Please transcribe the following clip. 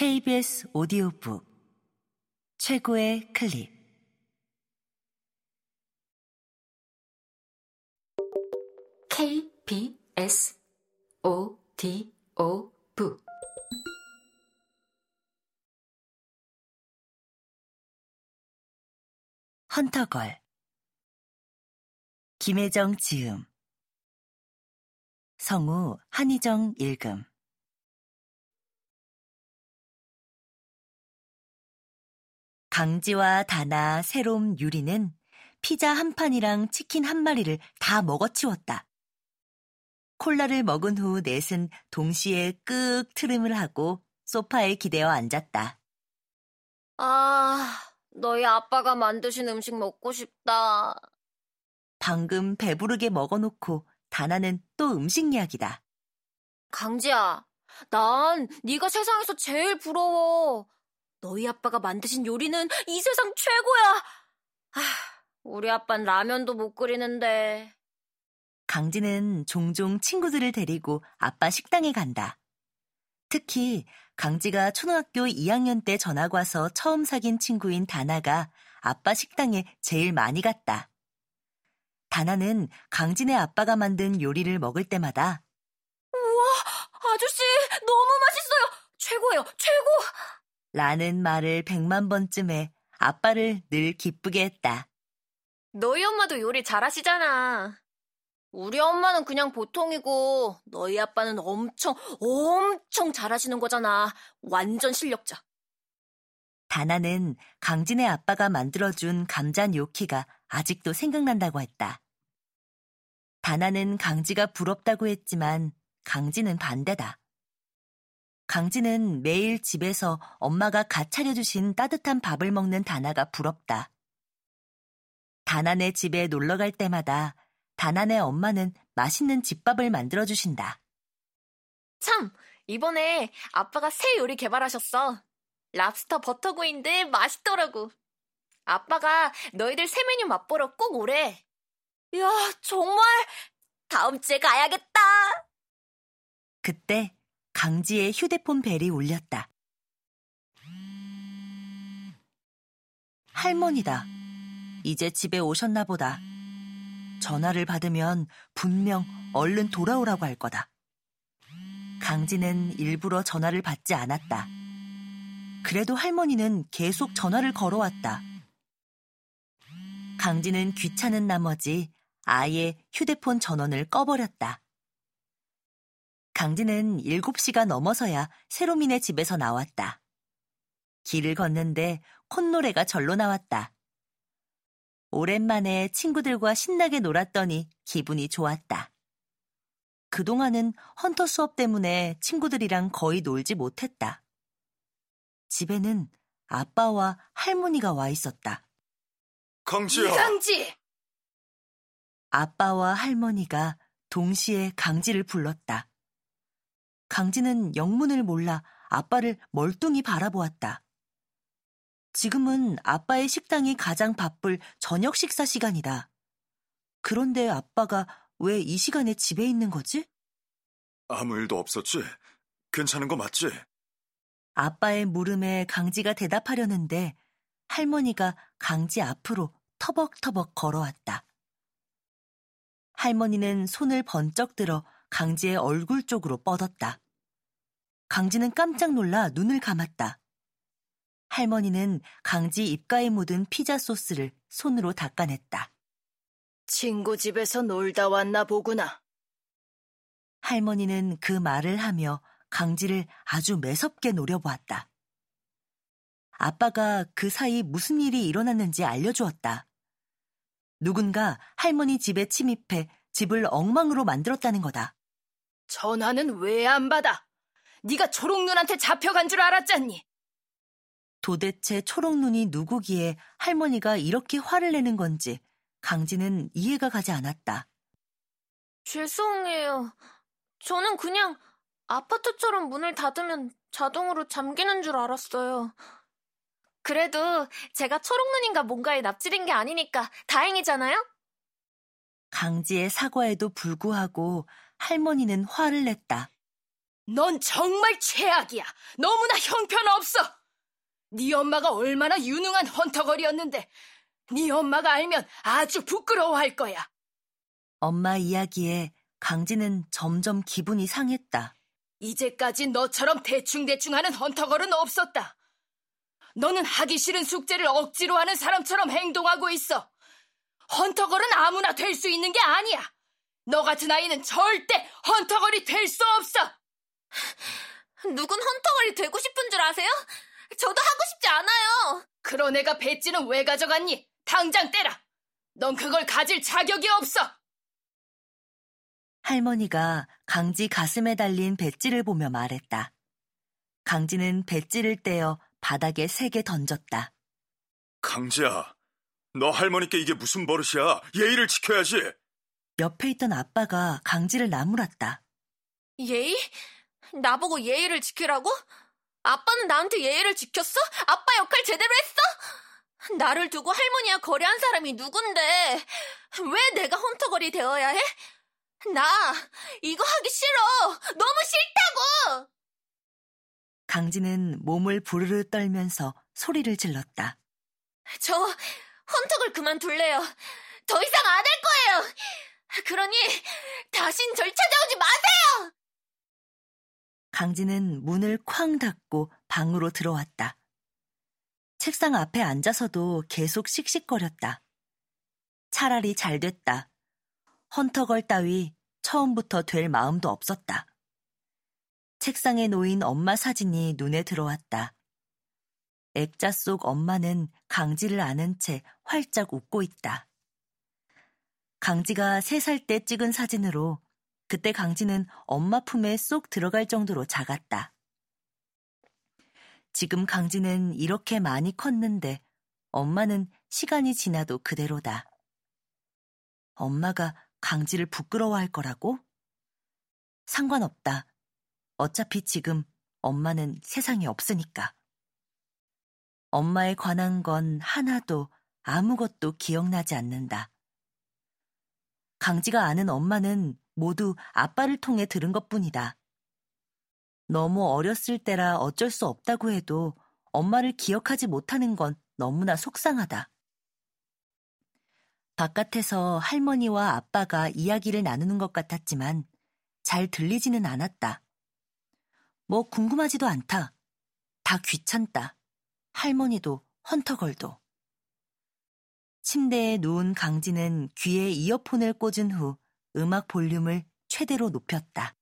KBS 오디오북 최고의 클립. KBS 오디오북. 헌터걸 김혜정 지음 성우 한희정 읽음 강지와 다나, 새롬, 유리는 피자 한 판이랑 치킨 한 마리를 다 먹어치웠다. 콜라를 먹은 후 넷은 동시에 끄 트름을 하고 소파에 기대어 앉았다. 아, 너희 아빠가 만드신 음식 먹고 싶다. 방금 배부르게 먹어놓고 다나는 또 음식 이야기다. 강지야, 난 네가 세상에서 제일 부러워. 너희 아빠가 만드신 요리는 이 세상 최고야. 아, 우리 아빤 라면도 못 끓이는데. 강지는 종종 친구들을 데리고 아빠 식당에 간다. 특히 강지가 초등학교 2학년 때 전학 와서 처음 사귄 친구인 다나가 아빠 식당에 제일 많이 갔다. 다나는 강진의 아빠가 만든 요리를 먹을 때마다 우와, 아저씨, 너무 맛있어요. 최고예요, 최고! 라는 말을 백만 번쯤 해 아빠를 늘 기쁘게 했다. 너희 엄마도 요리 잘하시잖아. 우리 엄마는 그냥 보통이고 너희 아빠는 엄청 엄청 잘하시는 거잖아. 완전 실력자. 다나는 강진의 아빠가 만들어준 감자 뇨키가 아직도 생각난다고 했다. 다나는 강지가 부럽다고 했지만 강지는 반대다. 강지는 매일 집에서 엄마가 갓 차려주신 따뜻한 밥을 먹는 다나가 부럽다. 다나네 집에 놀러 갈 때마다 다나네 엄마는 맛있는 집밥을 만들어 주신다. 참, 이번에 아빠가 새 요리 개발하셨어. 랍스터 버터구이인데 맛있더라고. 아빠가 너희들 새 메뉴 맛보러 꼭 오래. 이야, 정말 다음 주에 가야겠다. 그때 강지의 휴대폰 벨이 울렸다. 할머니다. 이제 집에 오셨나 보다. 전화를 받으면 분명 얼른 돌아오라고 할 거다. 강지는 일부러 전화를 받지 않았다. 그래도 할머니는 계속 전화를 걸어왔다. 강지는 귀찮은 나머지 아예 휴대폰 전원을 꺼버렸다. 강지는 7시가 넘어서야 세로민의 집에서 나왔다. 길을 걷는데 콧노래가 절로 나왔다. 오랜만에 친구들과 신나게 놀았더니 기분이 좋았다. 그동안은 헌터 수업 때문에 친구들이랑 거의 놀지 못했다. 집에는 아빠와 할머니가 와 있었다. 강지야. 강지! 아빠와 할머니가 동시에 강지를 불렀다. 강지는 영문을 몰라 아빠를 멀뚱히 바라보았다. 지금은 아빠의 식당이 가장 바쁠 저녁 식사 시간이다. 그런데 아빠가 왜 이 시간에 집에 있는 거지? 아무 일도 없었지? 괜찮은 거 맞지? 아빠의 물음에 강지가 대답하려는데 할머니가 강지 앞으로 터벅터벅 걸어왔다. 할머니는 손을 번쩍 들어 강지의 얼굴 쪽으로 뻗었다. 강지는 깜짝 놀라 눈을 감았다. 할머니는 강지 입가에 묻은 피자 소스를 손으로 닦아냈다. 친구 집에서 놀다 왔나 보구나. 할머니는 그 말을 하며 강지를 아주 매섭게 노려보았다. 아빠가 그 사이 무슨 일이 일어났는지 알려주었다. 누군가 할머니 집에 침입해 집을 엉망으로 만들었다는 거다. 전화는 왜 안 받아? 네가 초록눈한테 잡혀간 줄 알았잖니. 도대체 초록눈이 누구기에 할머니가 이렇게 화를 내는 건지 강지는 이해가 가지 않았다. 죄송해요. 저는 그냥 아파트처럼 문을 닫으면 자동으로 잠기는 줄 알았어요. 그래도 제가 초록눈인가 뭔가에 납치된 게 아니니까 다행이잖아요? 강지의 사과에도 불구하고 할머니는 화를 냈다. 넌 정말 최악이야. 너무나 형편없어. 네 엄마가 얼마나 유능한 헌터걸이었는데 네 엄마가 알면 아주 부끄러워할 거야. 엄마 이야기에 강진은 점점 기분이 상했다. 이제까지 너처럼 대충대충 하는 헌터걸은 없었다. 너는 하기 싫은 숙제를 억지로 하는 사람처럼 행동하고 있어. 헌터걸은 아무나 될 수 있는 게 아니야. 너 같은 아이는 절대 헌터걸이 될 수 없어. 누군 헌터걸이 되고 싶은 줄 아세요? 저도 하고 싶지 않아요. 그런 애가 배지는 왜 가져갔니? 당장 떼라. 넌 그걸 가질 자격이 없어. 할머니가 강지 가슴에 달린 배지를 보며 말했다. 강지는 배지를 떼어 바닥에 세게 던졌다. 강지야, 너 할머니께 이게 무슨 버릇이야? 예의를 지켜야지. 옆에 있던 아빠가 강지를 나무랐다. 예의? 나보고 예의를 지키라고? 아빠는 나한테 예의를 지켰어? 아빠 역할 제대로 했어? 나를 두고 할머니와 거래한 사람이 누군데? 왜 내가 헌터걸이 되어야 해? 나 이거 하기 싫어. 너무 싫다고. 강지는 몸을 부르르 떨면서 소리를 질렀다. 저 헌터걸 그만둘래요. 더 이상 안 할 거예요. 그러니 다신 절 찾아오지 마세요. 강지는 문을 쾅 닫고 방으로 들어왔다. 책상 앞에 앉아서도 계속 씩씩거렸다. 차라리 잘 됐다. 헌터걸 따위 처음부터 될 마음도 없었다. 책상에 놓인 엄마 사진이 눈에 들어왔다. 액자 속 엄마는 강지를 아는 채 활짝 웃고 있다. 강지가 세살때 찍은 사진으로 그때 강지는 엄마 품에 쏙 들어갈 정도로 작았다. 지금 강지는 이렇게 많이 컸는데 엄마는 시간이 지나도 그대로다. 엄마가 강지를 부끄러워할 거라고? 상관없다. 어차피 지금 엄마는 세상에 없으니까. 엄마에 관한 건 하나도 아무것도 기억나지 않는다. 강지가 아는 엄마는 모두 아빠를 통해 들은 것 뿐이다. 너무 어렸을 때라 어쩔 수 없다고 해도 엄마를 기억하지 못하는 건 너무나 속상하다. 바깥에서 할머니와 아빠가 이야기를 나누는 것 같았지만 잘 들리지는 않았다. 뭐 궁금하지도 않다. 다 귀찮다. 할머니도 헌터걸도. 침대에 누운 강지는 귀에 이어폰을 꽂은 후 음악 볼륨을 최대로 높였다.